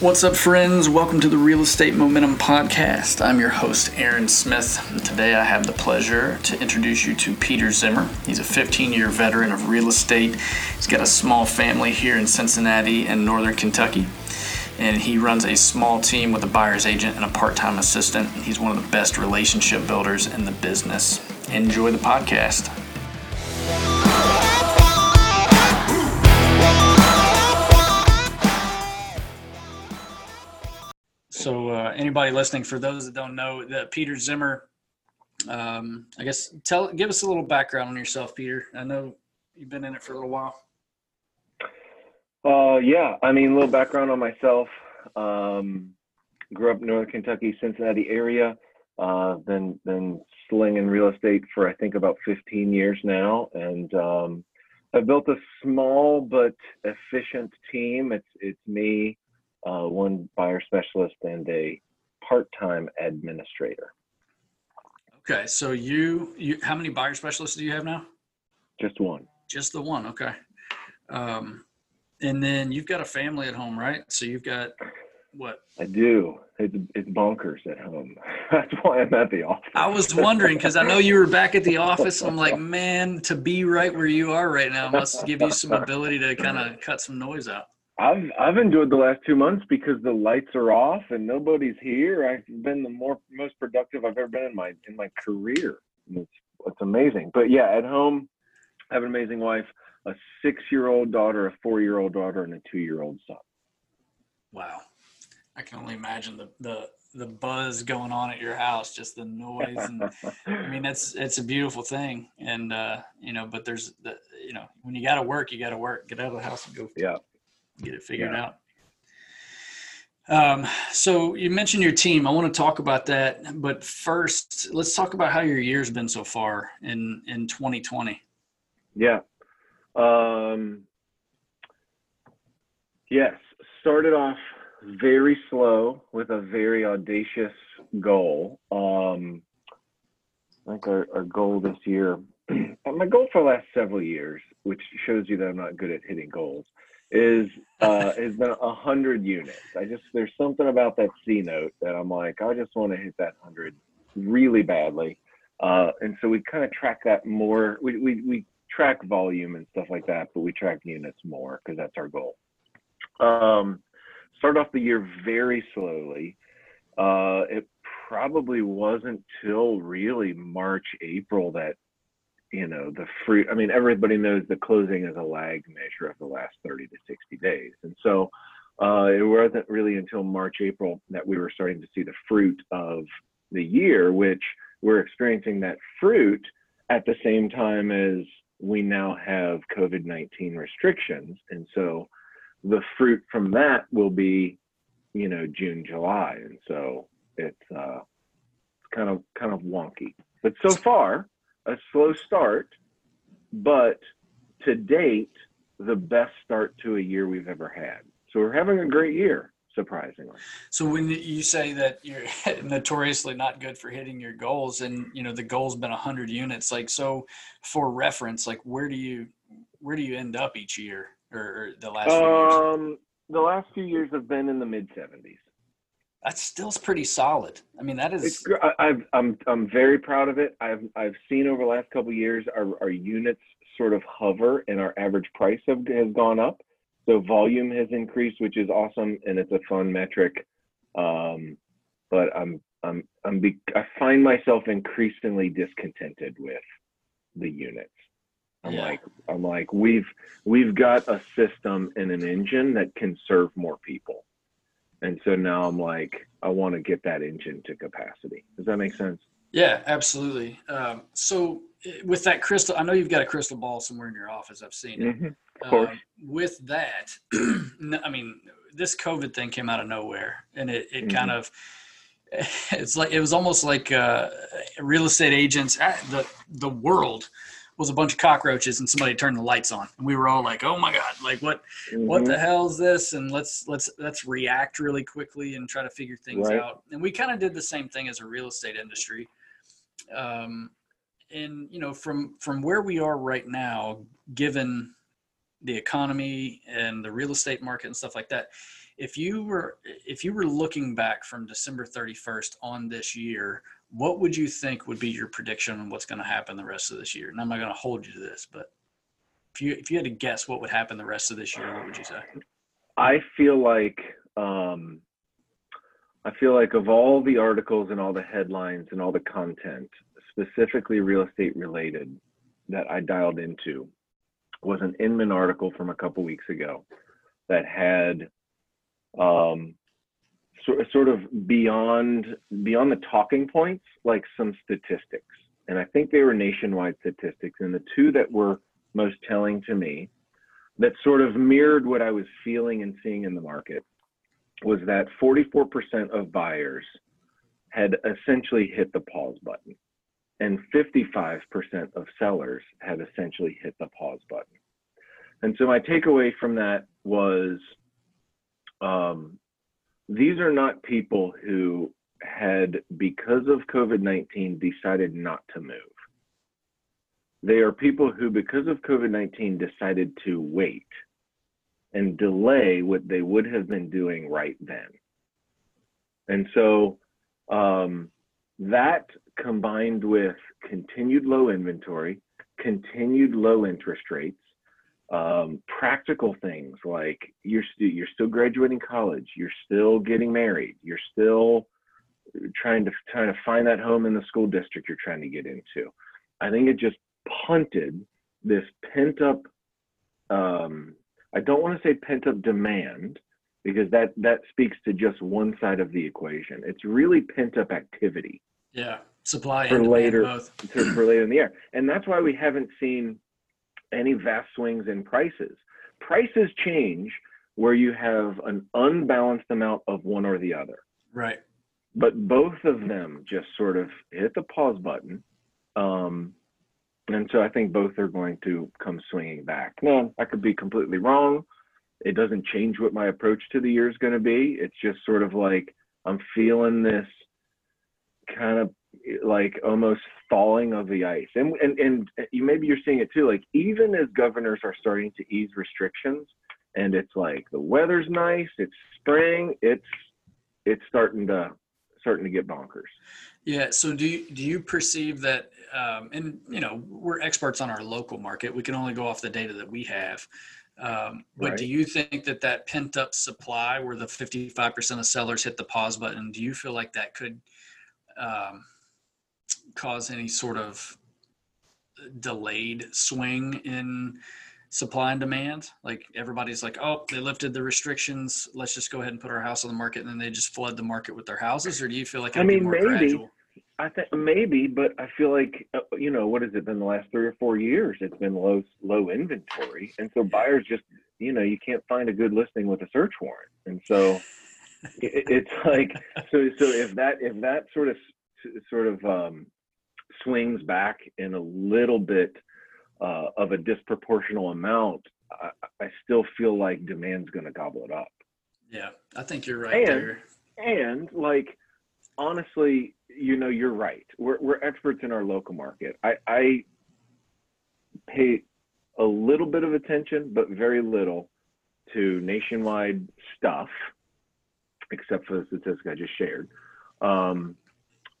What's up, friends? Welcome to the Real Estate Momentum Podcast. I'm your host, Aaron Smith. Today I have the pleasure to introduce you to Peter Zimmer. He's a 15 year veteran of real estate. He's got a small family here in Cincinnati and Northern Kentucky. And he runs a small team with a buyer's agent and a part time assistant. He's one of the best relationship builders in the business. Enjoy the podcast. So, uh, anybody listening, for those that don't know, that Peter Zimmer, um, I guess, tell, give us a little background on yourself, Peter. I know you've been in it for a little while. Uh, yeah, I mean, a little background on myself. Um, grew up in Northern Kentucky, Cincinnati area. Uh, been been slinging real estate for I think about 15 years now, and um, I've built a small but efficient team. It's it's me, uh, one buyer specialist, and a part-time administrator. Okay, so you you how many buyer specialists do you have now? Just one. Just the one. Okay. Um, and then you've got a family at home, right? So you've got what? I do. It's it's bonkers at home. That's why I'm at the office. I was wondering because I know you were back at the office. I'm like, man, to be right where you are right now must give you some ability to kind of cut some noise out. I've I've enjoyed the last two months because the lights are off and nobody's here. I've been the more most productive I've ever been in my in my career. It's it's amazing. But yeah, at home, I have an amazing wife, a six year old daughter, a four year old daughter, and a two year old son. Wow. I can only imagine the the the buzz going on at your house, just the noise. And, I mean, that's it's a beautiful thing, and uh, you know, but there's the you know when you got to work, you got to work. Get out of the house and go. Yeah. Get it figured Yeah. out. Um, so you mentioned your team. I want to talk about that, but first, let's talk about how your year's been so far in in 2020. Yeah. Um, yes. Started off very slow with a very audacious goal. Um, I think our, our goal this year, my goal for the last several years, which shows you that I'm not good at hitting goals, is uh, has been a hundred units. I just there's something about that C note that I'm like, I just want to hit that hundred really badly. Uh, and so we kind of track that more. We, we, we track volume and stuff like that, but we track units more because that's our goal. Um, start off the year very slowly. Uh, it probably wasn't till really March, April that, you know, the fruit, I mean, everybody knows the closing is a lag measure of the last 30 to 60 days. And so uh, it wasn't really until March, April that we were starting to see the fruit of the year, which we're experiencing that fruit at the same time as we now have COVID 19 restrictions. And so the fruit from that will be, you know, June, July. And so it's, uh, it's kind of, kind of wonky. But so far, a slow start, but to date, the best start to a year we've ever had. So we're having a great year, surprisingly. So when you say that you're notoriously not good for hitting your goals, and you know the goal's been hundred units, like so, for reference, like where do you where do you end up each year or, or the last few years? Um, the last few years have been in the mid 70s. That's still pretty solid. I mean, that is. It's I, I've, I'm I'm very proud of it. I've I've seen over the last couple of years our, our units sort of hover and our average price have, has gone up. So volume has increased, which is awesome, and it's a fun metric. Um, but I'm I'm I'm be, I find myself increasingly discontented with the units. I'm Yeah. like I'm like we've we've got a system and an engine that can serve more people. And so now I'm like, I want to get that engine to capacity. Does that make sense? yeah, absolutely. Um, so eh, with that crystal, I know you've got a crystal ball somewhere in your office. I've seen it. Mhm, Of course. Uh, with that, I mean, this COVID thing came out of nowhere, and it, it kind of it's like it was almost like uh, real estate agents. ah, The the world was a bunch of cockroaches, and somebody turned the lights on, and we were all like, "Oh my god! Like what what Mhm. the hell is this?" And let's let's let's react really quickly and try to figure things Right. out. And we kind of did the same thing as a real estate industry. Um, and you know, from from where we are right now, given the economy and the real estate market and stuff like that, if you were if you were looking back from December 31st on this year, what would you think would be your prediction on what's going to happen the rest of this year? And I'm not going to hold you to this, but if you if you had to guess what would happen the rest of this year, what would you say? I feel like um, I feel like of all the articles and all the headlines and all the content, specifically real estate related, that I dialed into, was an Inman article from a couple weeks ago that had um, sort sort of beyond beyond the talking points, like some statistics, and I think they were nationwide statistics. And the two that were most telling to me, that sort of mirrored what I was feeling and seeing in the market, was that 44% of buyers had essentially hit the pause button, and 55% of sellers had essentially hit the pause button. And so my takeaway from that was um, these are not people who had, because of COVID 19, decided not to move. They are people who, because of COVID 19, decided to wait and delay what they would have been doing right then. And so um, that combined with continued low inventory, continued low interest rates, um, practical things like you're st- you're still graduating college, you're still getting married, you're still trying to trying to find that home in the school district you're trying to get into. I think it just punted this pent up. Um, I don't want to say pent up demand because that that speaks to just one side of the equation. It's really pent up activity. Yeah, supply for later for later in the year, and that's why we haven't seen any vast swings in prices. Prices change where you have an unbalanced amount of one or the other. Right. But both of them just sort of hit the pause button. Um, and so I think both are going to come swinging back. Now, I could be completely wrong. It doesn't change what my approach to the year is going to be. It's just sort of like I'm feeling this kind of like almost falling of the ice. And and and you maybe you're seeing it too. Like even as governors are starting to ease restrictions, and it's like the weather's nice, it's spring, it's it's starting to starting to get bonkers. Yeah. So do you do you perceive that? Um, and you know we're experts on our local market. We can only go off the data that we have. Um, but right. do you think that that pent up supply, where the 55% of sellers hit the pause button, do you feel like that could um, cause any sort of delayed swing in supply and demand? Like everybody's like, oh, they lifted the restrictions. Let's just go ahead and put our house on the market, and then they just flood the market with their houses. Or do you feel like I mean, maybe. Gradual? I think maybe, but I feel like uh, you know what has it been the last three or four years? It's been low low inventory, and so buyers just you know you can't find a good listing with a search warrant, and so it, it's like so so if that if that sort of sort of um, swings back in a little bit uh, of a disproportional amount, I, I, still feel like demand's going to gobble it up. Yeah, I think you're right and, there. And like, honestly, you know, you're right. We're, we're experts in our local market. I, I pay a little bit of attention, but very little to nationwide stuff, except for the statistic I just shared. Um,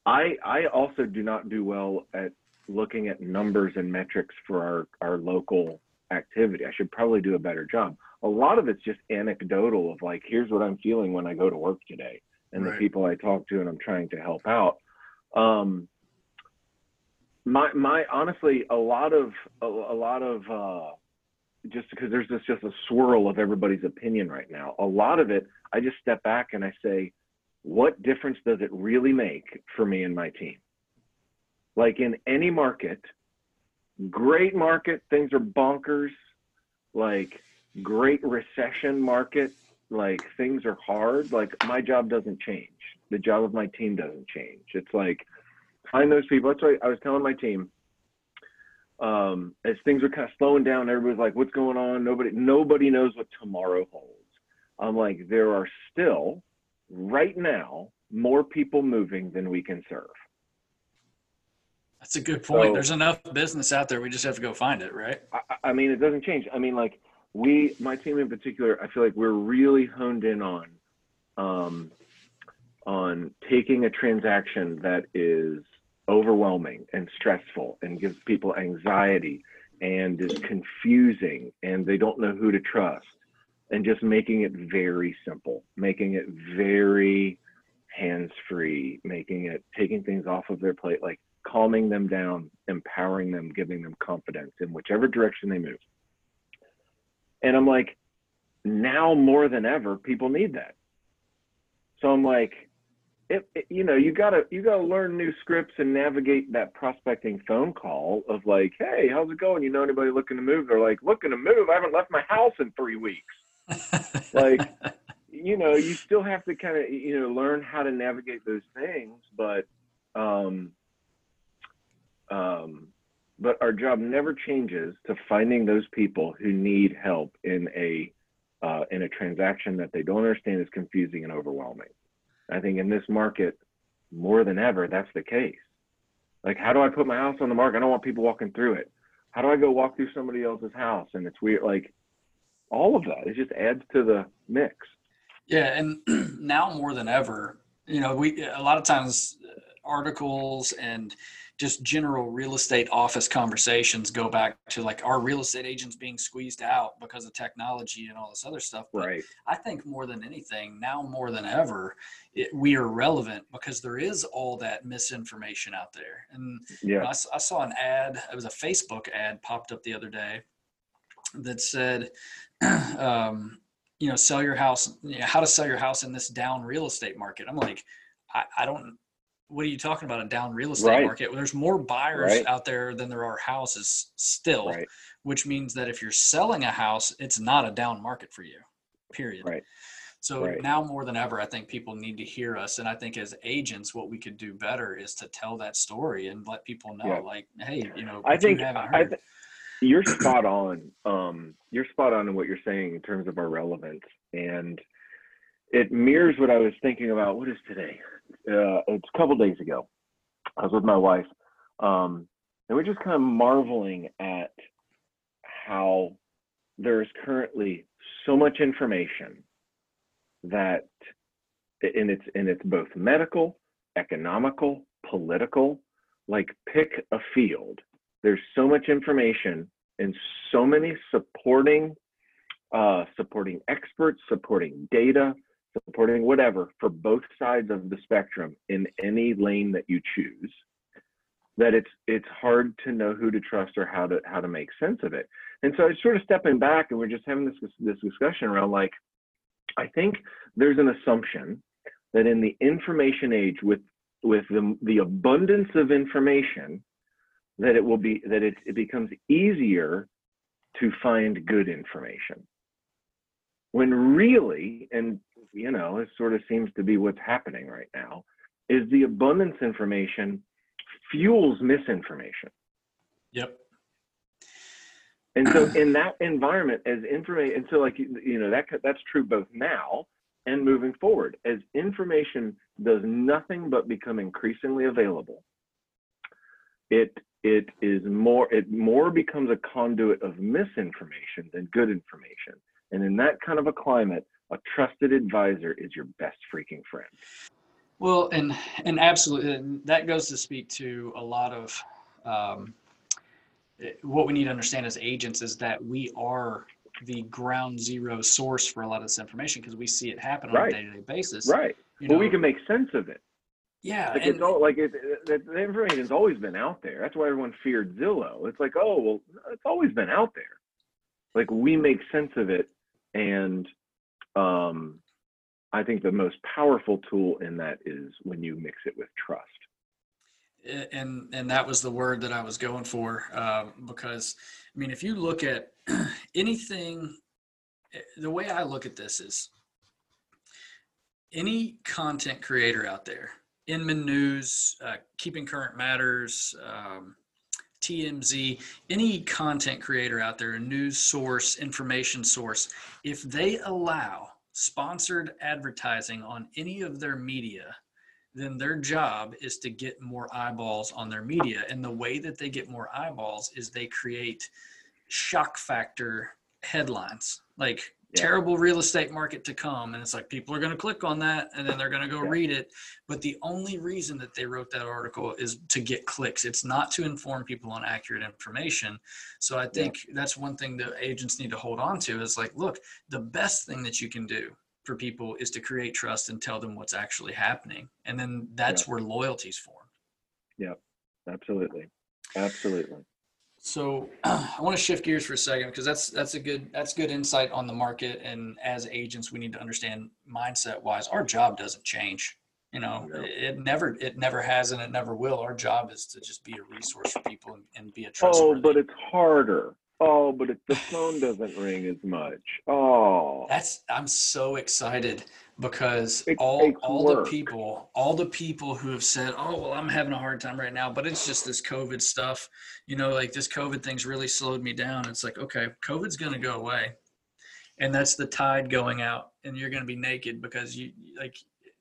I I also do not do well at looking at numbers and metrics for our, our local activity. I should probably do a better job. A lot of it's just anecdotal of like, here's what I'm feeling when I go to work today and right. the people I talk to and I'm trying to help out. Um, my, my, honestly, a lot of, a, a lot of, uh, just because there's this just a swirl of everybody's opinion right now. A lot of it, I just step back and I say, what difference does it really make for me and my team? Like in any market, great market, things are bonkers. Like great recession market, like things are hard. Like my job doesn't change. The job of my team doesn't change. It's like find those people. That's why I was telling my team. Um, as things are kind of slowing down, everybody's like, "What's going on?" Nobody, nobody knows what tomorrow holds. I'm like, there are still right now more people moving than we can serve. That's a good point. So, There's enough business out there. We just have to go find it, right? I, I, mean, it doesn't change. I mean, like we, my team in particular, I feel like we're really honed in on, um, on taking a transaction that is overwhelming and stressful and gives people anxiety and is confusing and they don't know who to trust and just making it very simple, making it very hands free, making it taking things off of their plate, like calming them down, empowering them, giving them confidence in whichever direction they move. And I'm like, now more than ever, people need that. So I'm like, it, it, you know, you gotta you gotta learn new scripts and navigate that prospecting phone call of like, hey, how's it going? You know anybody looking to move? They're like, looking to move. I haven't left my house in three weeks. like, you know, you still have to kind of you know learn how to navigate those things, but um, um, but our job never changes to finding those people who need help in a uh, in a transaction that they don't understand is confusing and overwhelming. I think in this market, more than ever, that's the case. Like, how do I put my house on the market? I don't want people walking through it. How do I go walk through somebody else's house? And it's weird. Like, all of that, it just adds to the mix. Yeah, and now more than ever, you know, we a lot of times uh, articles and just general real estate office conversations go back to like our real estate agents being squeezed out because of technology and all this other stuff. But right. I think more than anything, now more than ever, it, we are relevant because there is all that misinformation out there. And yeah. You know, I, I saw an ad, it was a Facebook ad popped up the other day that said, um, you know, sell your house, you know, how to sell your house in this down real estate market. I'm like, I, I don't what are you talking about a down real estate right. market there's more buyers right. out there than there are houses still right. which means that if you're selling a house it's not a down market for you period right so now more than ever i think people need to hear us and i think as agents what we could do better is to tell that story and let people know yeah. like hey you know i think I th- you're spot on um, you're spot on in what you're saying in terms of our relevance and it mirrors what i was thinking about what is today uh, it's a couple days ago. I was with my wife, um, and we're just kind of marveling at how there is currently so much information that, and it's and it's both medical, economical, political. Like pick a field. There's so much information and so many supporting uh, supporting experts, supporting data, supporting whatever for both sides of the spectrum in any lane that you choose that it's it's hard to know who to trust or how to how to make sense of it. And so it's sort of stepping back and we're just having this this discussion around like i think there's an assumption that in the information age with with the, the abundance of information that it will be that it, it becomes easier to find good information when really and you know, it sort of seems to be what's happening right now, is the abundance information fuels misinformation. Yep. And so in that environment, as information, and so like you know that that's true both now and moving forward. As information does nothing but become increasingly available, it it is more it more becomes a conduit of misinformation than good information. And in that kind of a climate, a trusted advisor is your best freaking friend. Well, and and absolutely, and that goes to speak to a lot of um, what we need to understand as agents is that we are the ground zero source for a lot of this information because we see it happen on right. a day-to-day basis. Right. You well, we can make sense of it. Yeah, like and, it's all like it, it, the information has always been out there. That's why everyone feared Zillow. It's like, oh well, it's always been out there. Like we make sense of it, and um, I think the most powerful tool in that is when you mix it with trust. And and that was the word that I was going for uh, because I mean, if you look at anything, eh, the way I look at this is any content creator out there, Inman News, uh, Keeping Current Matters, um, TMZ, any content creator out there, a news source, information source, if they allow sponsored advertising on any of their media, then their job is to get more eyeballs on their media. And the way that they get more eyeballs is they create shock factor headlines like Yeah. terrible real estate market to come and it's like people are going to click on that and then they're going to go Yeah. read it but the only reason that they wrote that article is to get clicks it's not to inform people on accurate information so i think that's one thing that agents need to hold on to is like look the best thing that you can do for people is to create trust and tell them what's actually happening and then that's where loyalty's formed Yep, Absolutely. Absolutely. So I want to shift gears for a second because that's that's a good that's good insight on the market. And as agents, we need to understand mindset wise, our job doesn't change. You know, No. it never it never has and it never will. Our job is to just be a resource for people and, and be a trust. Oh, but it's harder. Oh, but it, the phone doesn't ring as much. Oh, That's I'm so excited because It all all work. the people all the people who have said, "Oh, well, I'm having a hard time right now, but it's just this COVID stuff." You know, like this COVID thing's really slowed me down. It's like, okay, COVID's going to go away. And that's the tide going out and you're going to be naked because you like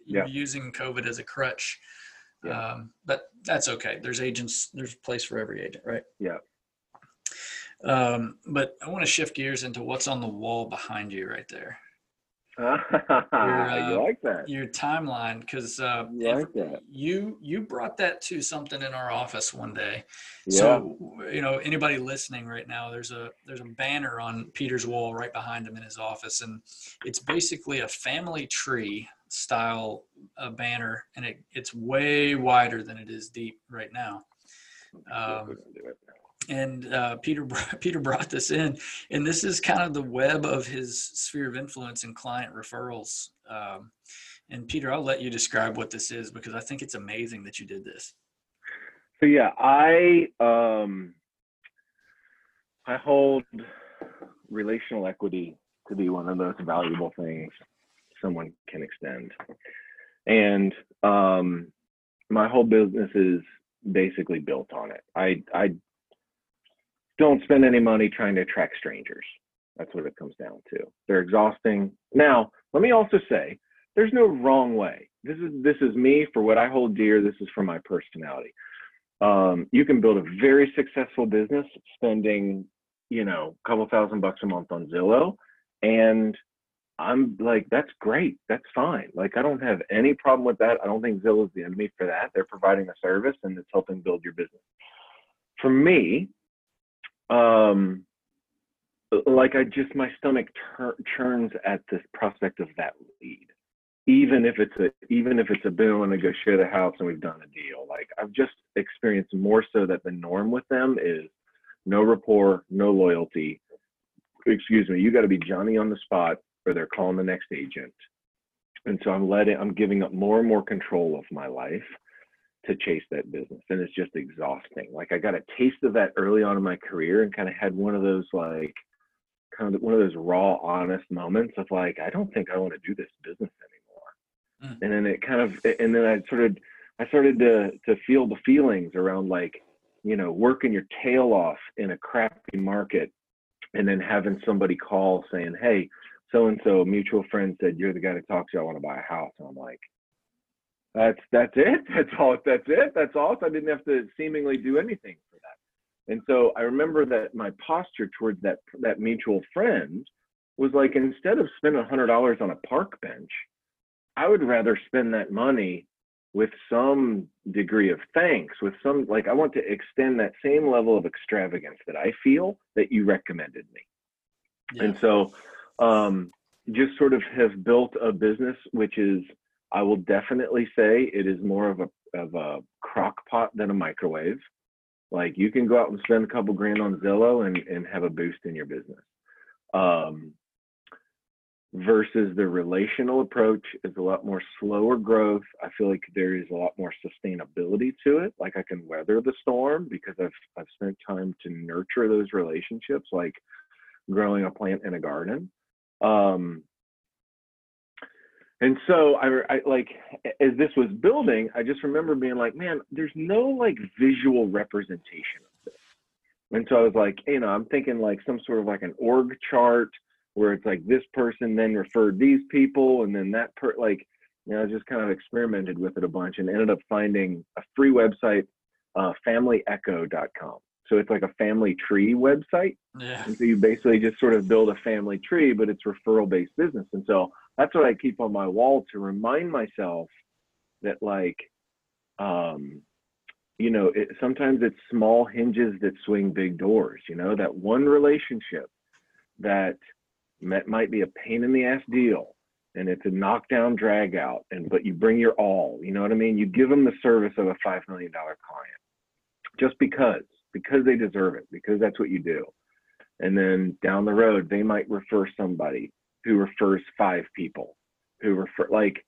you're Yeah. using COVID as a crutch. Yeah. Um, but that's okay. There's agents, there's a place for every agent, right? Yeah. Um, but I want to shift gears into what's on the wall behind you right there. You uh, like that? your timeline because uh, You like you you brought that to something in our office one day. Yeah. so you know anybody listening right now there's a there's a banner on peter's wall right behind him in his office and it's basically a family tree style uh, banner and it, it's way wider than it is deep right now. Um, and uh, Peter Peter brought this in, and this is kind of the web of his sphere of influence and client referrals. Um, and Peter, I'll let you describe what this is because I think it's amazing that you did this. So yeah, I um I hold relational equity to be one of those valuable things someone can extend. And um my whole business is basically built on it. I I don't spend any money trying to attract strangers. That's what it comes down to. They're exhausting. Now, let me also say, there's no wrong way. This is this is me for what I hold dear. This is for my personality. Um, you can build a very successful business spending, you know, a couple thousand bucks a month on Zillow, and I'm like, that's great. That's fine. Like, I don't have any problem with that. I don't think Zillow is the enemy for that. They're providing a service and it's helping build your business. For me, um, like I just my stomach tur- churns at this prospect of that lead even if it's a even if it's a boom and they go share the house and we've done a deal like i've just experienced more so that the norm with them is no rapport no loyalty. Excuse me you got to be johnny on the spot or they're calling the next agent. And so i'm letting i'm giving up more and more control of my life to chase that business and it's just exhausting. Like i got a taste of that early on in my career and kind of had one of those like kind of one of those raw honest moments of like i don't think i want to do this business anymore. Mm. and then it kind of and then i sort of i started to to feel the feelings around like you know working your tail off in a crappy market and then having somebody call saying hey so and so mutual friend said you're the guy to talk to i want to buy a house. And i'm like that's that's it. That's all that's it. That's all. So i didn't have to seemingly do anything for that. And so i remember that my posture towards that that mutual friend was like instead of spending $100 on a park bench i would rather spend that money with some degree of thanks with some like i want to extend that same level of extravagance that i feel that you recommended me. Yeah. and so um, just sort of have built a business which is i will definitely say it is more of a of a crock pot than a microwave. Like you can go out and spend a couple grand on zillow and, and have a boost in your business. Um, versus the relational approach is a lot more slower growth. I feel like there is a lot more sustainability to it. Like i can weather the storm because i've i've spent time to nurture those relationships like growing a plant in a garden. Um and so I, I like as this was building i just remember being like man there's no like visual representation of this and so i was like you know i'm thinking like some sort of like an org chart where it's like this person then referred these people and then that per like you know I just kind of experimented with it a bunch and ended up finding a free website uh, familyecho.com So it's like a family tree website. Yeah. And so you basically just sort of build a family tree, but it's referral based business. And so that's what I keep on my wall to remind myself that like, um, you know, it, sometimes it's small hinges that swing big doors. You know, that one relationship that might be a pain in the ass deal, and it's a knockdown drag out, and but you bring your all. You know what I mean? You give them the service of a five million dollar client, just because because they deserve it, because that's what you do. And then down the road, they might refer somebody who refers five people, who refer like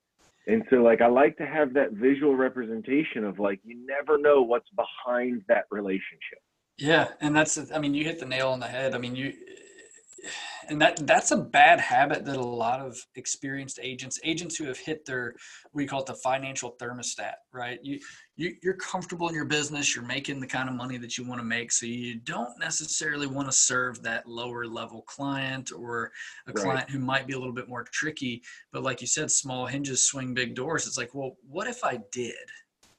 and so like I like to have that visual representation of like you never know what's behind that relationship. Yeah, and that's I mean you hit the nail on the head. I mean you and that that's a bad habit that a lot of experienced agents agents who have hit their we call it the financial thermostat right? You, you you're comfortable in your business you're making the kind of money that you want to make so you don't necessarily want to serve that lower level client or a right. client who might be a little bit more tricky but like you said small hinges swing big doors. It's like well what if i did?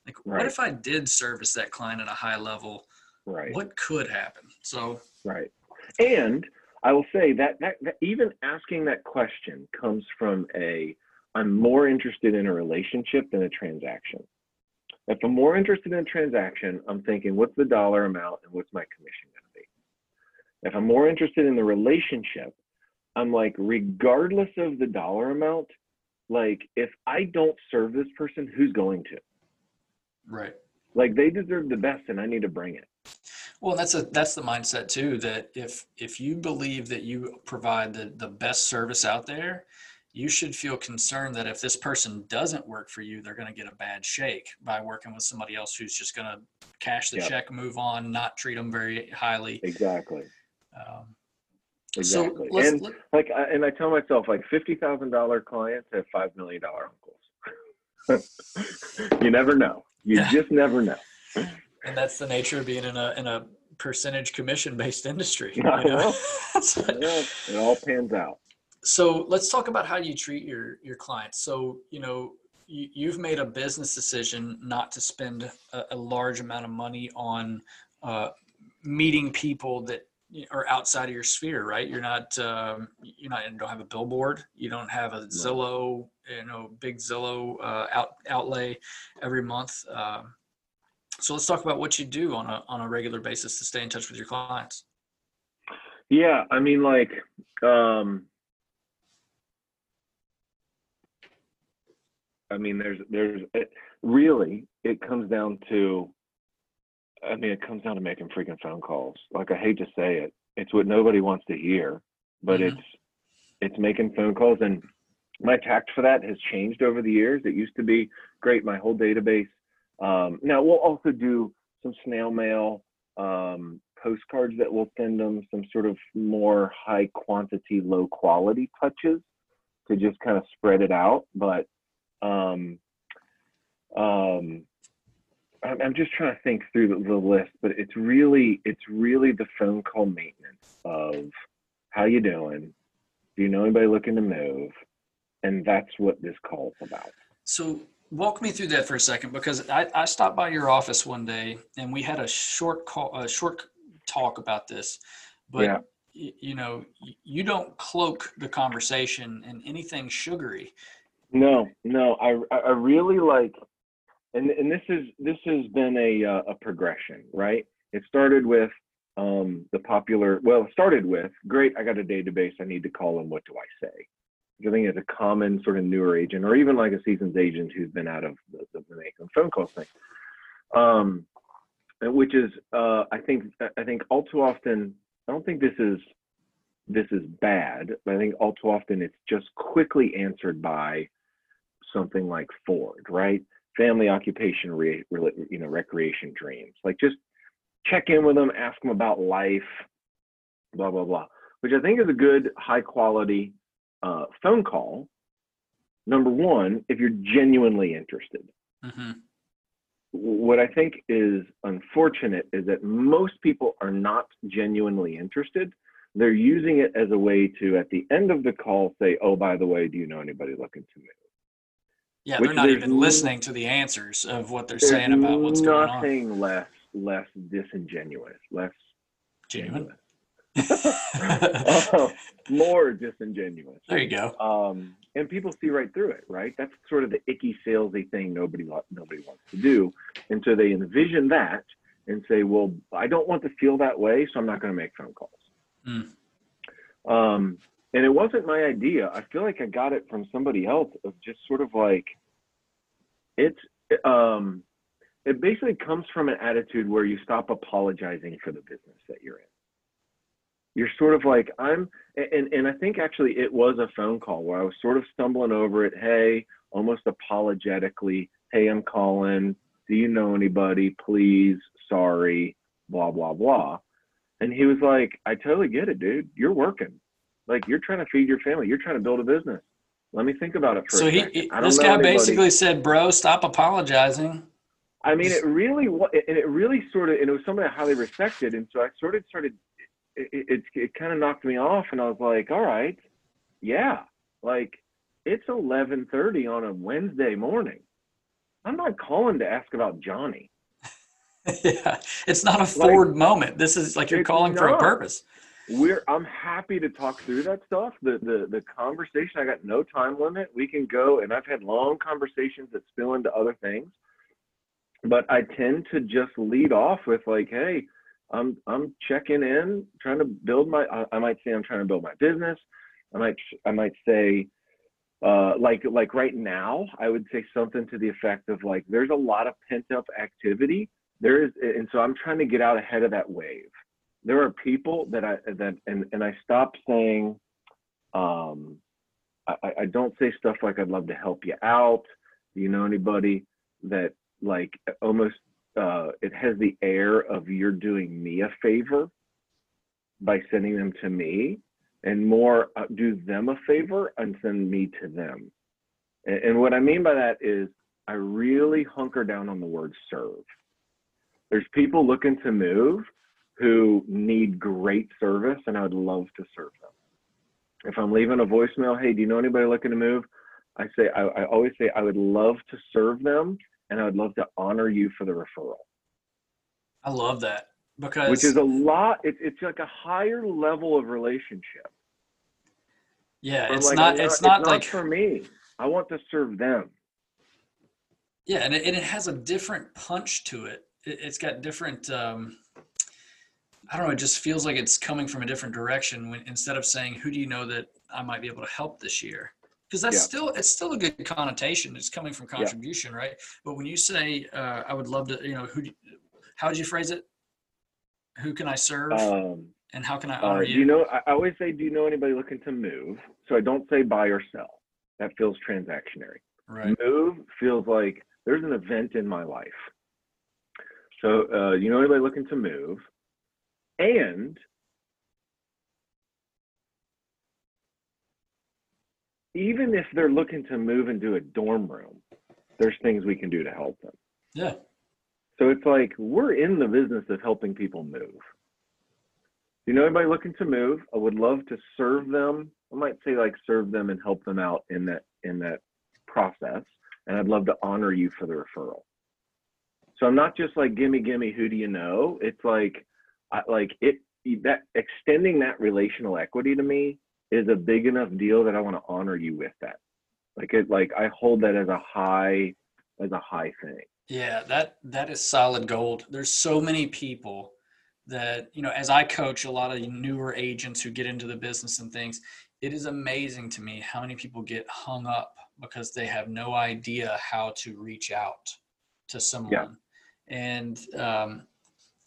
Like right. what if i did service that client at a high level? Right. What could happen? So right. And I will say that, that, that even asking that question comes from a I'm more interested in a relationship than a transaction. If I'm more interested in a transaction, I'm thinking, what's the dollar amount and what's my commission going to be? If I'm more interested in the relationship, I'm like, regardless of the dollar amount, like if I don't serve this person, who's going to? Right. Like they deserve the best and I need to bring it. Well, that's a that's the mindset too. That if if you believe that you provide the the best service out there, you should feel concerned that if this person doesn't work for you, they're going to get a bad shake by working with somebody else who's just going to cash the yep. check, move on, not treat them very highly. Exactly. Um, exactly. So and like, and I tell myself, like fifty thousand dollar clients have five million dollar uncles. you never know. You yeah. just never know and that's the nature of being in a in a percentage commission based industry. You know? it all pans out. So let's talk about how you treat your your clients. So you know you, have made a business decision not to spend a, a large amount of money on uh, meeting people that are outside of your sphere, right? You're not um, you're not you don't have a billboard. You don't have a Zillow, you know, big Zillow uh, out outlay every month. Um, so let's talk about what you do on a on a regular basis to stay in touch with your clients. Yeah, I mean, like, um, I mean, there's there's it, really it comes down to, I mean, it comes down to making freaking phone calls. Like I hate to say it, it's what nobody wants to hear, but mm-hmm. it's it's making phone calls and my tact for that has changed over the years. It used to be great, my whole database um, now we'll also do some snail mail um, postcards that we'll send them, some sort of more high quantity, low quality touches to just kind of spread it out. But um, um, I'm just trying to think through the, the, list, but it's really it's really the phone call maintenance of how you doing? Do you know anybody looking to move? And that's what this call's about. So walk me through that for a second because I, I stopped by your office one day and we had a short call, a short talk about this. But yeah. y- you know, you don't cloak the conversation in anything sugary. No, no, I I really like, and and this is this has been a uh, a progression, right? It started with um, the popular. Well, it started with great. I got a database. I need to call them. What do I say? I think it's a common sort of newer agent, or even like a seasoned agent who's been out of the, the, the making phone calls thing. Um, which is, uh, I think, I think all too often, I don't think this is this is bad, but I think all too often it's just quickly answered by something like Ford, right? Family, occupation, re, re, you know, recreation, dreams. Like just check in with them, ask them about life, blah blah blah. Which I think is a good, high quality uh, phone call, number one, if you're genuinely interested. Mm-hmm. What I think is unfortunate is that most people are not genuinely interested. They're using it as a way to, at the end of the call, say, "Oh, by the way, do you know anybody looking to move?" Yeah, Which they're not even listening to the answers of what they're saying about what's going on. Nothing less less disingenuous, less Genuine. uh, more disingenuous. There you go. Um, and people see right through it, right? That's sort of the icky salesy thing nobody nobody wants to do, and so they envision that and say, "Well, I don't want to feel that way, so I'm not going to make phone calls." Mm. Um, and it wasn't my idea. I feel like I got it from somebody else of just sort of like it's um, it basically comes from an attitude where you stop apologizing for the business that you're in you're sort of like i'm and and i think actually it was a phone call where i was sort of stumbling over it hey almost apologetically hey i'm calling do you know anybody please sorry blah blah blah and he was like i totally get it dude you're working like you're trying to feed your family you're trying to build a business let me think about it for So a he, second. he- this guy anybody. basically said, "Bro, stop apologizing." I mean, it really was, and it really sort of, and it was somebody I highly respected, and so I sort of started. It it, it kind of knocked me off, and I was like, all right, yeah, like it's eleven thirty on a Wednesday morning. I'm not calling to ask about Johnny. yeah, it's not a Ford moment. This is like you're calling for a purpose. We're I'm happy to talk through that stuff. The the the conversation, I got no time limit. We can go, and I've had long conversations that spill into other things. But I tend to just lead off with like, hey, I'm I'm checking in, trying to build my. I, I might say I'm trying to build my business. I might I might say, uh, like like right now, I would say something to the effect of like, there's a lot of pent up activity. There is, and so I'm trying to get out ahead of that wave. There are people that I that and and I stop saying, um, I, I- I don't say stuff like I'd love to help you out. Do you know anybody that like almost uh, it has the air of you're doing me a favor by sending them to me, and more uh, do them a favor and send me to them. And, and what I mean by that is I really hunker down on the word serve. There's people looking to move who need great service, and I would love to serve them. If I'm leaving a voicemail, hey, do you know anybody looking to move? I say I, I always say I would love to serve them, and I would love to honor you for the referral, I love that because which is a lot. It's it's like a higher level of relationship. yeah, it's like, not I'm it's not like for me. I want to serve them. yeah, and it, and it has a different punch to it. it it's got different. Um, I don't know. It just feels like it's coming from a different direction. When instead of saying, "Who do you know that I might be able to help this year?" Because that's Yeah. still it's still a good connotation. It's coming from contribution, right? But when you say, uh, "I would love to," you know, who? How did you phrase it? Who can I serve, Um, and how can I uh, honor do you? you know? I I always say, do you know anybody looking to move? So I don't say buy or sell. That feels transactionary. right. move feels like there's an event in my life. So, uh, you know, anybody looking to move, and even if they're looking to move into a dorm room, there's things we can do to help them. Yeah. So it's like we're in the business of helping people move. You know anybody looking to move? I would love to serve them. I might say like serve them and help them out in that in that process. And I'd love to honor you for the referral. So I'm not just like gimme gimme who do you know? It's like I like it that extending that relational equity to me is a big enough deal that I want to honor you with that. Like it like I hold that as a high as a high thing. Yeah, that that is solid gold. There's so many people that, you know, as I coach a lot of newer agents who get into the business and things, it is amazing to me how many people get hung up because they have no idea how to reach out to someone. And um,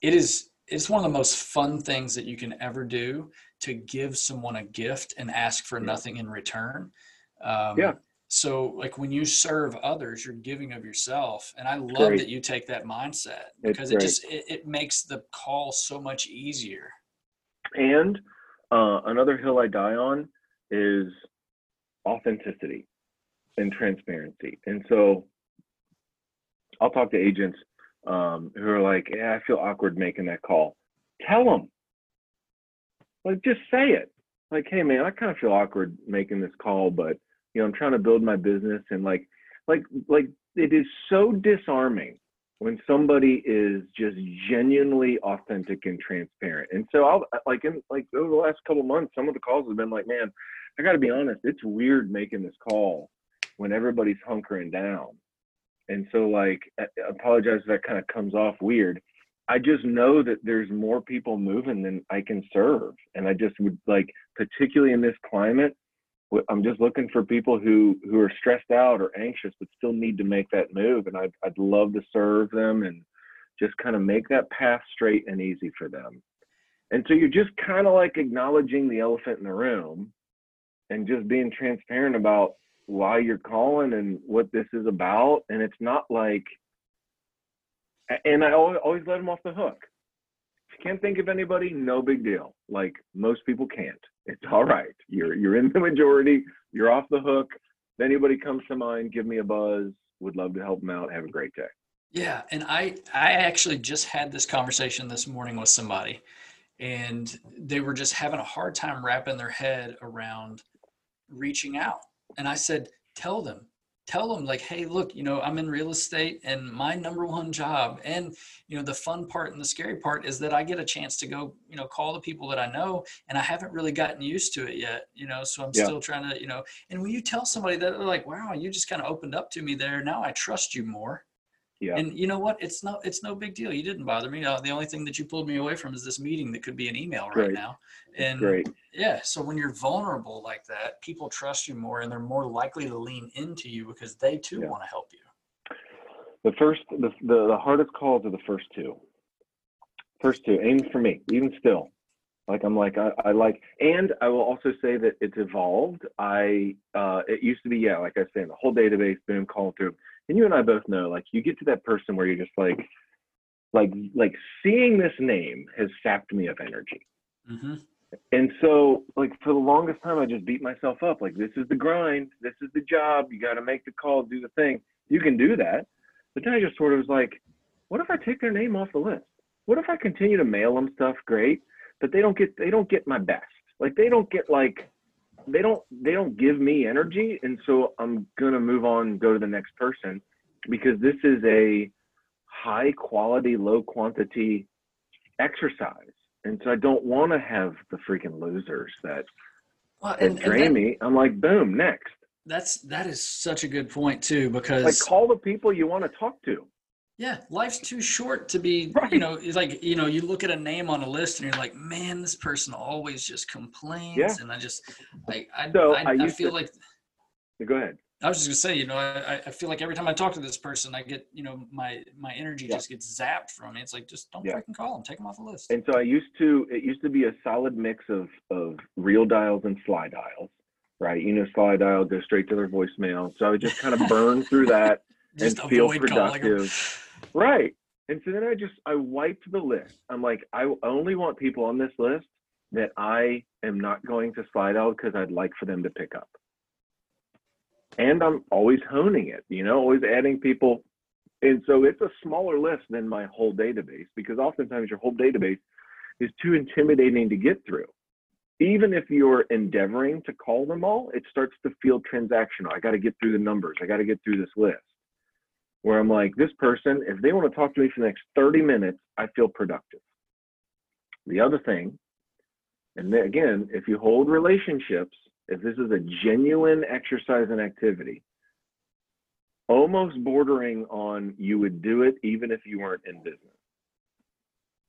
it is it's one of the most fun things that you can ever do to give someone a gift and ask for nothing in return. Um, Yeah. So, like when you serve others, you're giving of yourself, and I love great. that you take that mindset because it just it, it makes the call so much easier. And uh, another hill I die on is authenticity and transparency. And so I'll talk to agents um, who are like, "Yeah, I feel awkward making that call." Tell them, like, just say it. Like, "Hey, man, I kind of feel awkward making this call, but you know, I'm trying to build my business, and like, like, like, it is so disarming when somebody is just genuinely authentic and transparent. And so I'll uh, like in like over the last couple months, some of the calls have been like, man, I got to be honest, it's weird making this call when everybody's hunkering down. And so like, I apologize if that kind of comes off weird. I just know that there's more people moving than I can serve, and I just would like, particularly in this climate, I'm just looking for people who who are stressed out or anxious but still need to make that move, and I'd I'd love to serve them and just kind of make that path straight and easy for them. And so you're just kind of like acknowledging the elephant in the room and just being transparent about why you're calling and what this is about. And it's not like, and I always, let them off the hook. If you can't think of anybody, no big deal. Like most people can't. It's all right. You're you're in the majority. You're off the hook. If anybody comes to mind, give me a buzz. Would love to help them out. Have a great day. Yeah, and I I actually just had this conversation this morning with somebody, and they were just having a hard time wrapping their head around reaching out. And I said, tell them, tell them like hey look you know i'm in real estate and my number one job and you know the fun part and the scary part is that i get a chance to go you know call the people that i know and i haven't really gotten used to it yet you know so i'm yeah. still trying to you know and when you tell somebody that they're like wow you just kind of opened up to me there now i trust you more yeah. And you know what? It's no it's no big deal. You didn't bother me. Uh, the only thing that you pulled me away from is this meeting that could be an email right now. And Great. yeah, so when you're vulnerable like that, people trust you more and they're more likely to lean into you because they too yeah. want to help you. The first the, the the hardest calls are the first two. First two, aim for me, even still. Like I'm like I, I like and I will also say that it's evolved. I uh it used to be, yeah, like I say, in the whole database, boom, call through and you and I both know, like you get to that person where you're just like, like, like seeing this name has sapped me of energy. Mm-hmm. And so, like for the longest time, I just beat myself up. Like this is the grind, this is the job. You got to make the call, do the thing. You can do that, but then I just sort of was like, what if I take their name off the list? What if I continue to mail them stuff? Great, but they don't get they don't get my best. Like they don't get like they don't they don't give me energy and so i'm gonna move on go to the next person because this is a high quality low quantity exercise. And so i don't want to have the freaking losers that, well, and, that drain and that, me. I'm like boom next. That's that is such a good point too because like call the people you want to talk to yeah, life's too short to be, right. you know, it's like, you know, you look at a name on a list and you're like, man, this person always just complains. Yeah. And I just, I, I, so I, I, I feel to, like, go ahead. I was just gonna say, you know, I, I feel like every time I talk to this person, I get, you know, my my energy yeah. just gets zapped from me. It's like, just don't yeah. freaking call them, take them off the list. And so I used to, it used to be a solid mix of of real dials and sly dials, right? You know, sly dial goes straight to their voicemail. So I would just kind of burn through that and feel productive Right. And so then I just I wiped the list. I'm like, I only want people on this list that I am not going to sly dial because I'd like for them to pick up. And I'm always honing it, you know, always adding people. And so it's a smaller list than my whole database because oftentimes your whole database is too intimidating to get through. Even if you're endeavoring to call them all, it starts to feel transactional. I got to get through the numbers. I got to get through this list where I'm like, this person, if they want to talk to me for the next 30 minutes, I feel productive. The other thing, and then again, if you hold relationships, if this is a genuine exercise and activity, almost bordering on you would do it even if you weren't in business.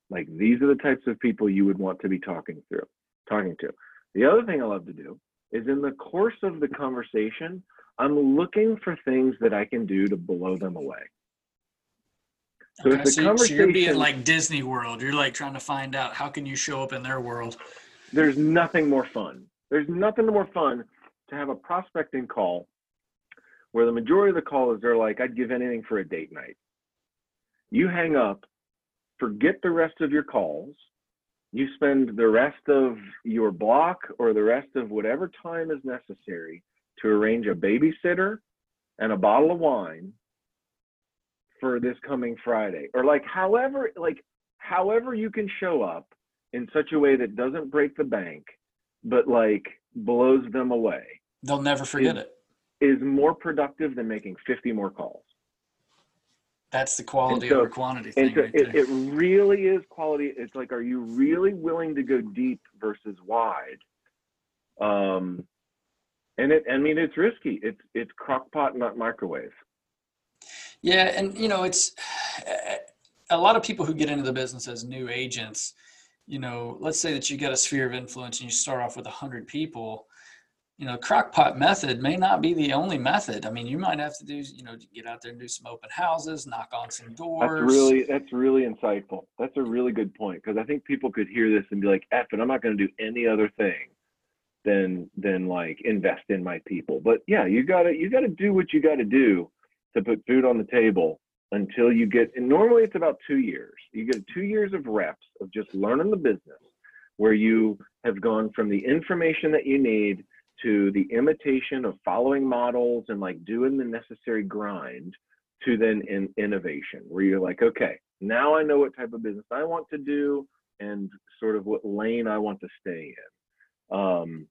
Like these are the types of people you would want to be talking through, talking to. The other thing I love to do is in the course of the conversation, I'm looking for things that I can do to blow them away. So okay, if the so, conversation, so you're being like Disney World, you're like trying to find out how can you show up in their world. There's nothing more fun. There's nothing more fun to have a prospecting call where the majority of the call is they're like, I'd give anything for a date night. You hang up, forget the rest of your calls. You spend the rest of your block or the rest of whatever time is necessary to arrange a babysitter and a bottle of wine for this coming Friday. Or like however like however you can show up in such a way that doesn't break the bank but like blows them away. They'll never forget is, it. Is more productive than making 50 more calls. That's the quality so, over quantity thing. So right it, it really is quality. It's like, are you really willing to go deep versus wide? Um, and it, I mean, it's risky. It's it's crockpot, not microwave. Yeah, and you know, it's eh, a lot of people who get into the business as new agents. You know, let's say that you get a sphere of influence and you start off with a hundred people you know, crockpot method may not be the only method. I mean, you might have to do, you know, get out there and do some open houses, knock on some doors. That's really, that's really insightful. That's a really good point because I think people could hear this and be like, "F it, I'm not going to do any other thing than than like invest in my people." But yeah, you gotta you gotta do what you got to do to put food on the table until you get. And normally it's about two years. You get two years of reps of just learning the business, where you have gone from the information that you need to the imitation of following models and like doing the necessary grind to then in innovation where you're like okay now i know what type of business i want to do and sort of what lane i want to stay in um,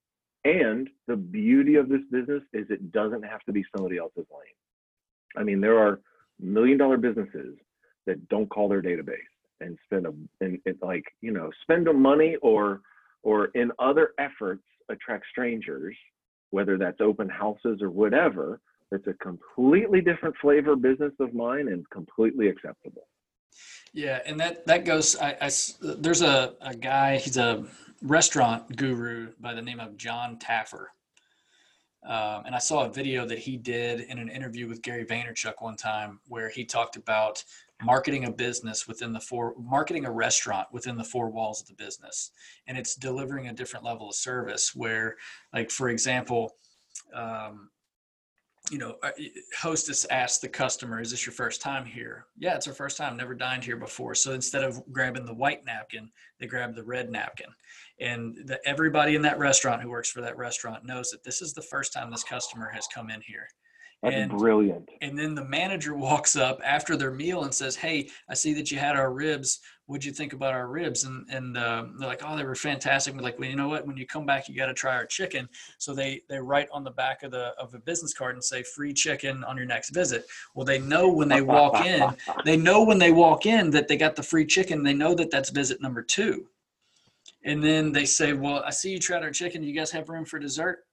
and the beauty of this business is it doesn't have to be somebody else's lane i mean there are million dollar businesses that don't call their database and spend a and it like you know spend the money or or in other efforts attract strangers, whether that's open houses or whatever, that's a completely different flavor business of mine and completely acceptable. Yeah, and that that goes. I, I there's a, a guy. He's a restaurant guru by the name of John Taffer, um, and I saw a video that he did in an interview with Gary Vaynerchuk one time, where he talked about marketing a business within the four marketing a restaurant within the four walls of the business. And it's delivering a different level of service where like for example um, you know uh, hostess asks the customer is this your first time here yeah it's our first time never dined here before so instead of grabbing the white napkin they grab the red napkin and the, everybody in that restaurant who works for that restaurant knows that this is the first time this customer has come in here that's and, brilliant. And then the manager walks up after their meal and says, "Hey, I see that you had our ribs. What'd you think about our ribs?" And and uh, they're like, "Oh, they were fantastic." We're like, "Well, you know what? When you come back, you got to try our chicken." So they they write on the back of the of a business card and say, "Free chicken on your next visit." Well, they know when they walk in, they know when they walk in that they got the free chicken. They know that that's visit number two. And then they say, "Well, I see you tried our chicken. You guys have room for dessert?"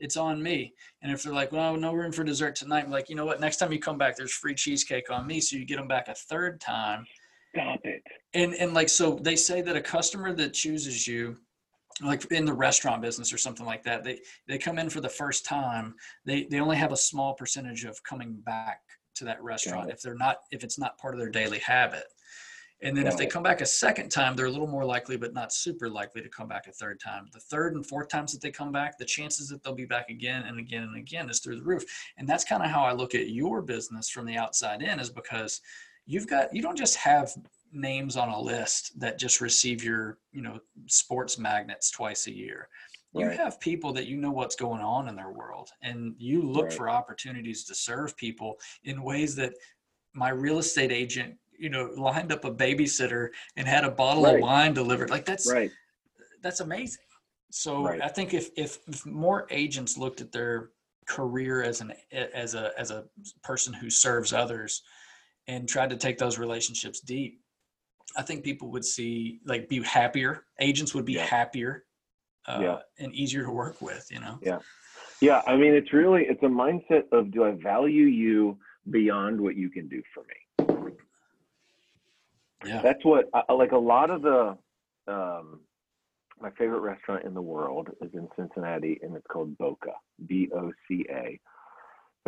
it's on me. And if they're like, well, no room for dessert tonight, I'm like, you know what? Next time you come back, there's free cheesecake on me. So you get them back a third time. Stop it. And and like so they say that a customer that chooses you, like in the restaurant business or something like that, they they come in for the first time. They they only have a small percentage of coming back to that restaurant if they're not if it's not part of their daily habit. And then if they come back a second time, they're a little more likely, but not super likely to come back a third time. The third and fourth times that they come back, the chances that they'll be back again and again and again is through the roof. And that's kind of how I look at your business from the outside in, is because you've got you don't just have names on a list that just receive your you know sports magnets twice a year. You right. have people that you know what's going on in their world, and you look right. for opportunities to serve people in ways that my real estate agent you know lined up a babysitter and had a bottle right. of wine delivered like that's right that's amazing so i think if, if if more agents looked at their career as an as a as a person who serves others and tried to take those relationships deep i think people would see like be happier agents would be yeah. happier uh, yeah. and easier to work with you know yeah yeah i mean it's really it's a mindset of do i value you beyond what you can do for me yeah. That's what like a lot of the um, my favorite restaurant in the world is in Cincinnati and it's called Boca, B O C A.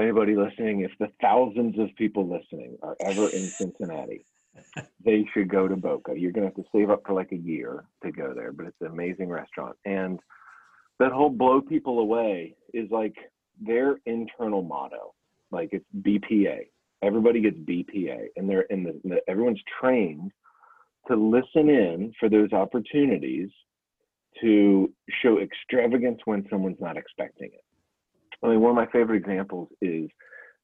Anybody listening, if the thousands of people listening are ever in Cincinnati, they should go to Boca. You're gonna have to save up for like a year to go there, but it's an amazing restaurant. And that whole blow people away is like their internal motto. Like it's BPA everybody gets BPA, and they're in the, the everyone's trained to listen in for those opportunities to show extravagance when someone's not expecting it. I mean, one of my favorite examples is,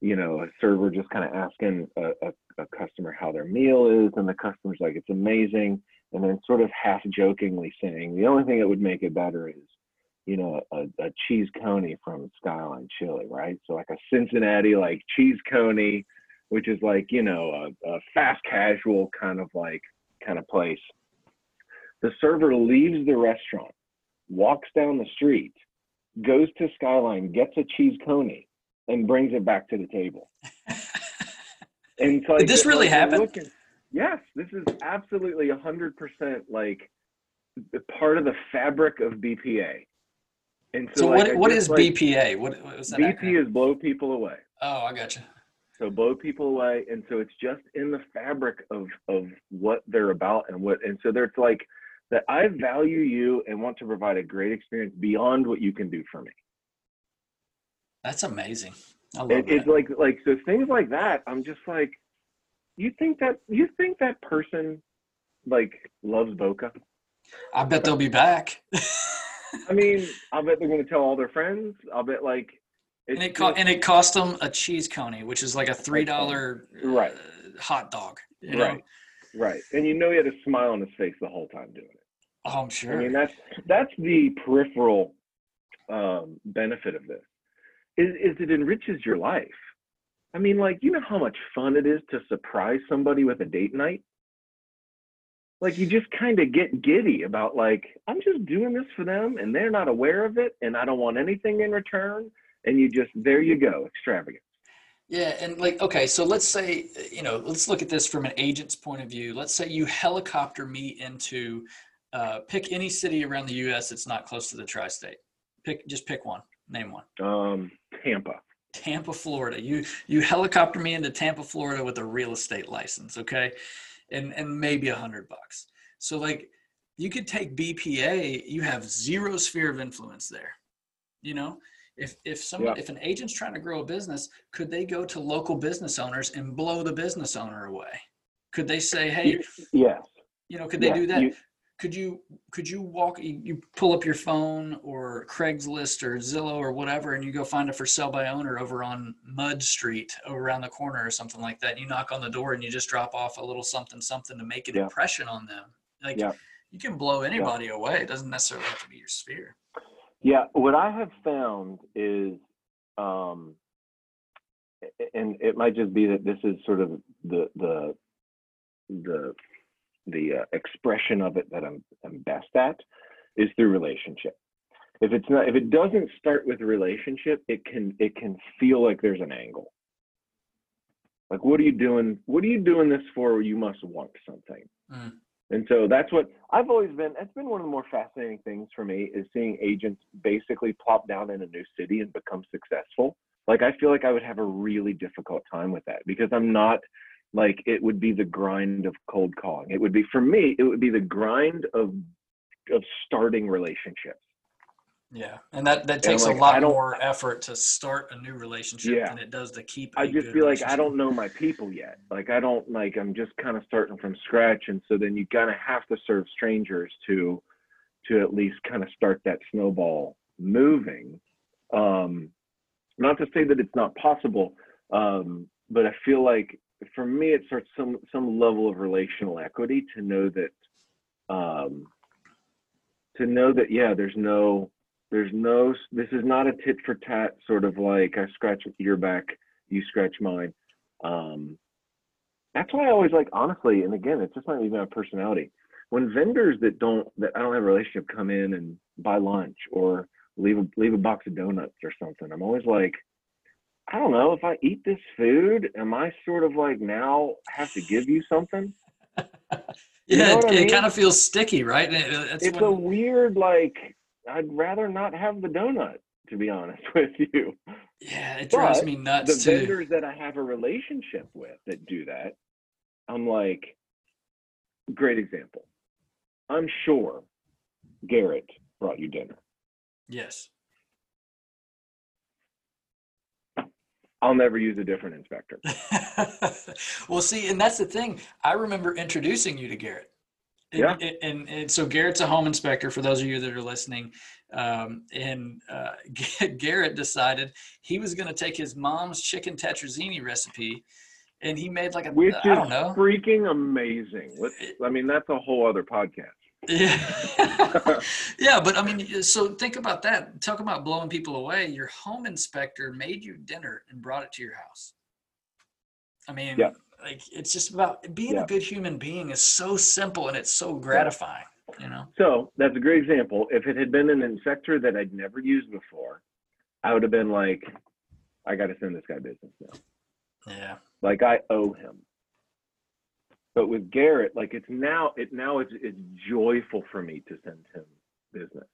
you know, a server just kind of asking a, a, a, customer how their meal is, and the customer's like, it's amazing. And then sort of half jokingly saying, the only thing that would make it better is, you know, a, a cheese coney from Skyline Chili, right? So like a Cincinnati, like cheese coney which is like you know a, a fast casual kind of like kind of place. The server leaves the restaurant, walks down the street, goes to Skyline, gets a cheese coney, and brings it back to the table. and so Did this really happen? looking- yes, this is absolutely a hundred percent like the part of the fabric of BPA. And so, So like, what what is like, BPA? What, what was that? acronym? Is blow people away. Oh, I gotcha. So blow people away, and so it's just in the fabric of of what they're about and what, and so there's like that I value you and want to provide a great experience beyond what you can do for me. That's amazing. I love It, that. it's like like so things like that. I'm just like, you think that you think that person like loves Boca? I bet they'll be back. I mean, I'll bet they're going to tell all their friends. I'll bet like and it co- just- and it cost them a cheese coney, which is like a three dollar Right. Uh, hot dog. You know? right, right, and you know he had a smile on his face the whole time doing it. Oh, I'm sure. I mean, that's that's the peripheral um, benefit of this. Is, is it enriches your life. I mean, like you know how much fun it is to surprise somebody with a date night. Like you just kind of get giddy about like I'm just doing this for them, and they're not aware of it, and I don't want anything in return. And you just there you go, extravagant. Yeah, and like okay, so let's say you know, let's look at this from an agent's point of view. Let's say you helicopter me into uh, pick any city around the U.S. that's not close to the tri-state. Pick just pick one. Name one. Um, Tampa. Tampa, Florida. You you helicopter me into Tampa, Florida with a real estate license, okay? And and maybe a hundred bucks. So like you could take BPA, you have zero sphere of influence there. You know? If if someone Yeah. if an agent's trying to grow a business, could they go to local business owners and blow the business owner away? Could they say, hey, Yes. you know, could they Yeah, do that? you- could you could you walk you, pull up your phone or craigslist or zillow or whatever and you go find a for sale by owner over on mud street over around the corner or something like that and you knock on the door and you just drop off a little something something to make an Yeah. impression on them like Yeah. you can blow anybody away it doesn't necessarily have to be your sphere Yeah, what I have found is, um, and it might just be that this is sort of the the the the uh, expression of it that I'm I'm best at is through relationship. If it's not, if it doesn't start with relationship, it can it can feel like there's an angle. Like, what are you doing? What are you doing this for? You must want something. Mm. And so that's what I've always been. That's been one of the more fascinating things for me is seeing agents basically plop down in a new city and become successful. Like I feel like I would have a really difficult time with that because I'm not like it would be the grind of cold calling. It would be for me. It would be the grind of of starting relationships. Yeah and that that takes like, a lot more effort to start a new relationship Yeah. than it does to keep I just feel like I don't know my people yet. Like I don't like I'm just kind of starting from scratch, and so then you kind of have to serve strangers to to at least kind of start that snowball moving. Um, not to say that it's not possible, um, but I feel like for me it starts some some level of relational equity to know that um, to know that yeah, there's no there's no this is not a tit for tat sort of like I scratch your back you scratch mine. Um, that's why I always like, honestly, and again, it's just not even my personality. When vendors that don't that I don't have a relationship come in and buy lunch or leave a leave a box of donuts or something, I'm always like, I don't know if I eat this food, am I sort of like now have to give you something? You yeah know it, it kind of feels sticky right it- it's it's when- a weird like. I'd rather not have the donut, to be honest with you. yeah it drives but me the nuts too The vendors that I have a relationship with that do that, I'm like, great example. I'm sure Garrett brought you dinner. yes I'll never use a different inspector. well, see, and that's the thing. I remember introducing you to Garrett. And, Yeah. and, and, and so Garrett's a home inspector for those of you that are listening. Um, and uh, Garrett decided he was going to take his mom's chicken tetrazzini recipe and he made like a, Which I is don't know. freaking amazing. Let's, I mean, that's a whole other podcast. Yeah. yeah, but I mean, so think about that. Talk about blowing people away. Your home inspector made you dinner and brought it to your house. I mean, Yeah. Like it's just about being Yeah. a good human being is so simple and it's so gratifying. You know. So that's a great example. If it had been an a sector that I'd never used before, I would have been like, I got to send this guy business now. Yeah. Like I owe him. But with Garrett, like it's now, it now it's it's joyful for me to send him business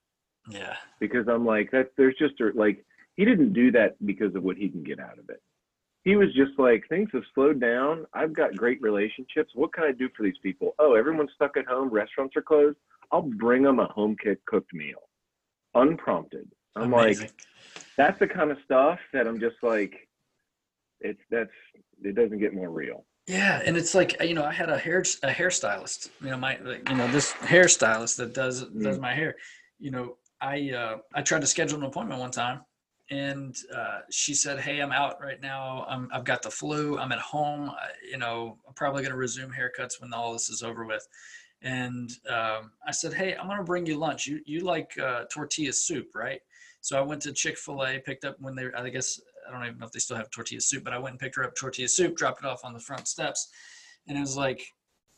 Yeah. because I'm like that. There's just a, like he didn't do that because of what he can get out of it. He was just like things have slowed down. I've got great relationships. What can I do for these people? Oh, everyone's stuck at home. Restaurants are closed. I'll bring them a home cooked meal, unprompted. I'm Amazing. like, that's the kind of stuff that I'm just like, it's that's it doesn't get more real. Yeah, and it's like you know, I had a hair a hairstylist. You know, my like, you know this hairstylist that does does Mm. my hair. You know, I uh, I tried to schedule an appointment one time, and uh, she said, "Hey, I'm out right now. I'm I've got the flu. I'm at home. I, you know, I'm probably going to resume haircuts when all this is over with." And um, I said, "Hey, I'm going to bring you lunch. You you like uh, tortilla soup, right?" So I went to Chick Fil A, picked up when they I guess I don't even know if they still have tortilla soup, but I went and picked her up tortilla soup, dropped it off on the front steps, and it was like,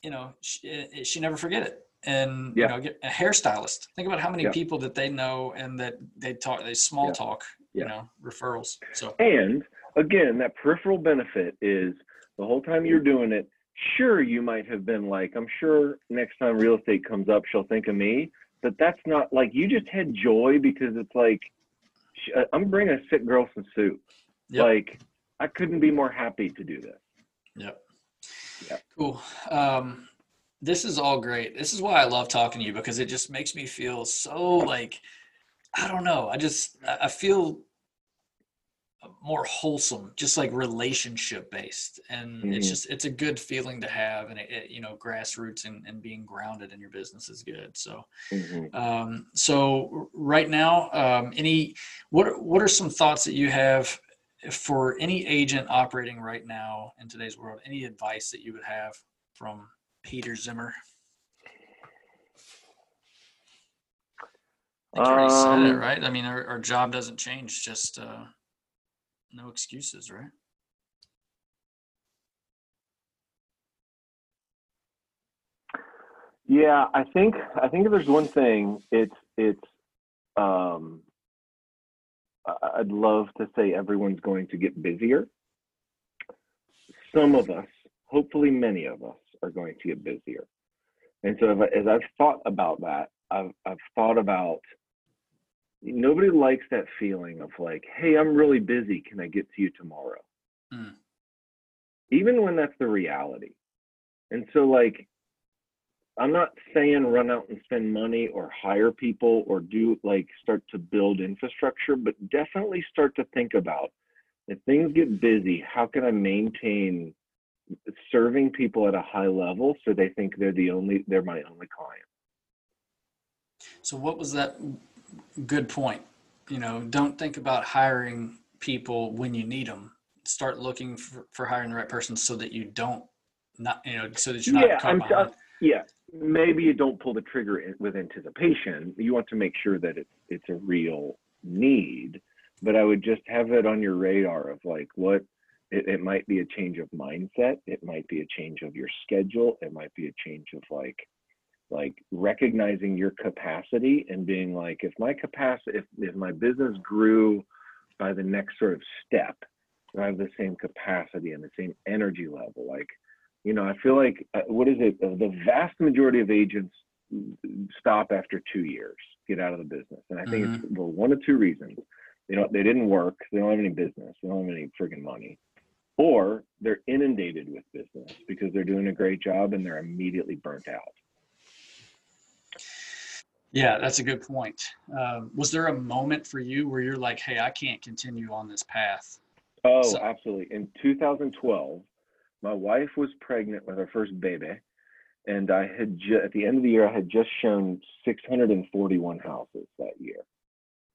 you know, she, she never forget it. And Yeah. you know, get a hairstylist. Think about how many Yeah. people that they know and that they talk, they small Yeah. talk, you Yeah. know, referrals. So And again, that peripheral benefit is the whole time you're doing it. Sure, you might have been like, I'm sure next time real estate comes up, she'll think of me. But that's not like you just had joy because it's like, uh, I'm bringing a sick girl some soup. Yep. Like, I couldn't be more happy to do this. Yep. Yep. Cool. Um, this is all great. This is why I love talking to you because it just makes me feel so like, I don't know. I just, I feel more wholesome, just like relationship based. And it's Mhm. just, it's a good feeling to have. And it, it you know, grassroots and, and being grounded in your business is good. So, Mhm. um, so right now, um, any what what are some thoughts that you have for any agent operating right now in today's world? Any advice that you would have from Peter Zimmer? I think you already said it, Um, right? I mean, our, our job doesn't change. Just uh, no excuses, right? Yeah, I think I think if there's one thing, it's it's um I- I'd love to say everyone's going to get busier. Some of us, hopefully many of us, are going to get busier. And so if I- as I've thought about that, I've I've thought about nobody likes that feeling of like, hey, I'm really busy. Can I get to you tomorrow? Mm. Even when that's the reality. And so like I'm not saying run out and spend money or hire people or do like start to build infrastructure, but definitely start to think about if things get busy, how can I maintain serving people at a high level so they think they're the only they're my only client. So what was that good point? You know, don't think about hiring people when you need them. Start looking for, for hiring the right person so that you don't not you know so that you're not Yeah, caught I'm behind. yeah. Maybe you don't pull the trigger in- with anticipation. You want to make sure that it's it's a real need, but I would just have it on your radar of like what it, it might be a change of mindset. It might be a change of your schedule. It might be a change of like like recognizing your capacity and being like if my capacity if, if my business grew by the next sort of step do i have the same capacity and the same energy level. Like you know i feel like uh, what is it? Uh, the vast majority of agents stop after two years get out of the business. And i think it's for one of two reasons. They don't they didn't work. They don't have any business. They don't have any friggin' money. Or they're inundated with business because they're doing a great job and they're immediately burnt out Yeah, that's a good point. Um, was there a moment for you where you're like, "Hey, I can't continue on this path"? Oh, So- absolutely. In 2012, my wife was pregnant with our first baby, and I had ju- at the end of the year I had just shown 641 houses that year.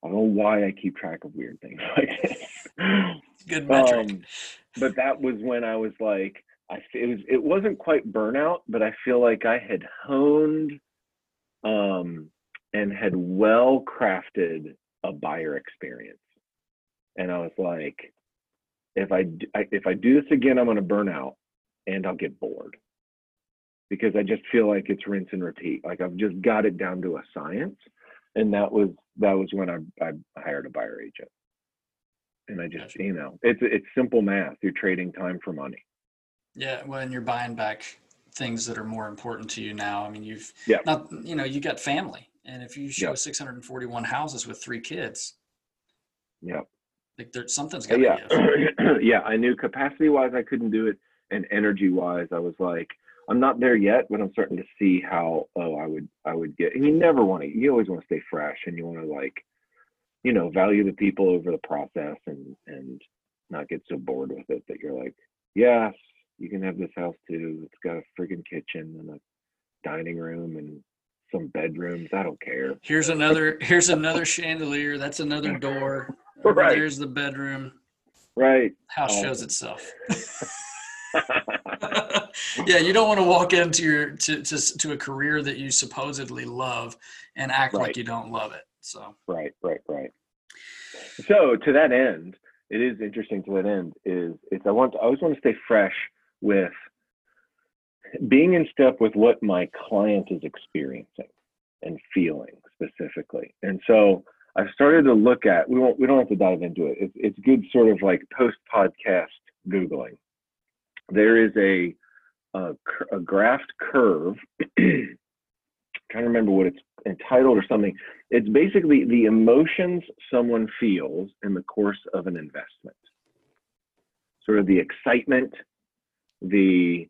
I don't know why I keep track of weird things like this. Good metric. Um, but that was when I was like, I it was it wasn't quite burnout, but I feel like I had honed um, and had well crafted a buyer experience, and I was like, if I, if I do this again, I'm going to burn out and I'll get bored because I just feel like it's rinse and repeat. Like I've just got it down to a science. And that was, that was when I, I hired a buyer agent. And I just, gotcha. you know, it's, it's simple math. You're trading time for money. Yeah. Well, and you're buying back things that are more important to you now. I mean, you've yeah. not, you know, you got family and if you show yeah. 641 houses with three kids, yeah, like there's something's got yeah. yeah, I knew capacity wise I couldn't do it, and energy wise I was like, I'm not there yet, but I'm starting to see how oh I would I would get. And you never want to. You always want to stay fresh, and you want to like, you know, value the people over the process, and and not get so bored with it that you're like, yes, you can have this house too. It's got a freaking kitchen and a dining room and some bedrooms. I don't care. Here's another here's another chandelier. That's another door. Right. There's the bedroom. Right. House awesome. shows itself. yeah, you don't want to walk into your to, to to a career that you supposedly love and act right. like you don't love it. So Right, right, right. So to that end, it is interesting to that end is it's I want to, I always want to stay fresh with being in step with what my client is experiencing and feeling specifically. And so I've started to look at we won't we don't have to dive into it. It's, it's good sort of like post podcast googling. There is a a, a graphed curve. trying to remember what it's entitled or something. It's basically the emotions someone feels in the course of an investment. Sort of the excitement, the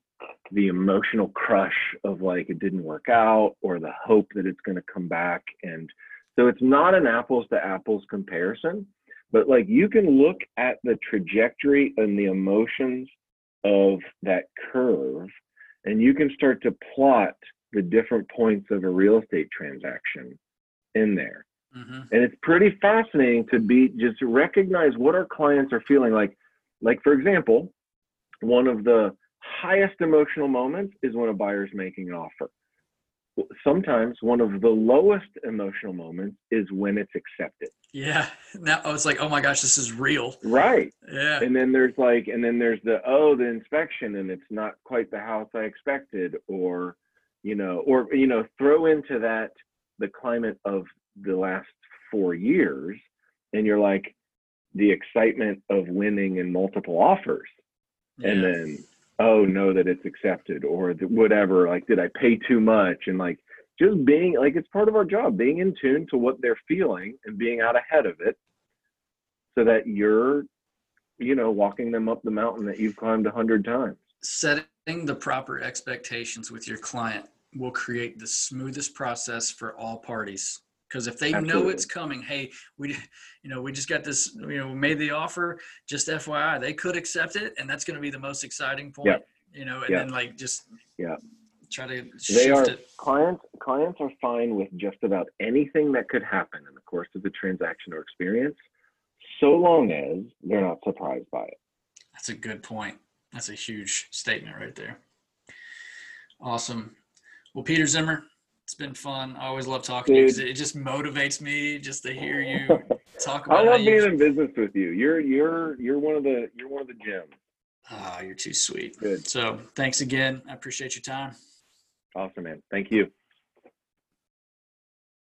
the emotional crush of like it didn't work out or the hope that it's going to come back. And so it's not an apples to apples comparison but like you can look at the trajectory and the emotions of that curve and you can start to plot the different points of a real estate transaction in there. Mm-hmm. and it's pretty fascinating to be just recognize what our clients are feeling. Like like for example one of the highest emotional moments is when a buyer is making an offer. Sometimes one of the lowest emotional moments is when it's accepted. Yeah. Now I was like, oh my gosh, this is real. Right. Yeah. And then there's like, and then there's the, oh, the inspection and it's not quite the house I expected, or, you know, or, you know, throw into that the climate of the last four years and you're like, the excitement of winning in multiple offers. Yeah. And then oh know that it's accepted or whatever like did i pay too much? And like just being like it's part of our job being in tune to what they're feeling and being out ahead of it so that you're you know walking them up the mountain that you've climbed a hundred times. Setting the proper expectations with your client will create the smoothest process for all parties because if they Absolutely. know it's coming hey we you know we just got this you know made the offer just fyi they could accept it and that's going to be the most exciting point you know and then like just yeah. try to they are it. clients clients are fine with just about anything that could happen in the course of the transaction or experience so long as they're not surprised by it. That's a good point. That's a huge statement right there. Awesome. Well peter zimmer been fun. I always love talking Dude. to you because it just motivates me just to hear you talk about. I love being in business with you. You're you're you're one of the you're one of the gems. Ah, oh, you're too sweet. Good. So thanks again. I appreciate your time. Awesome, man. Thank you.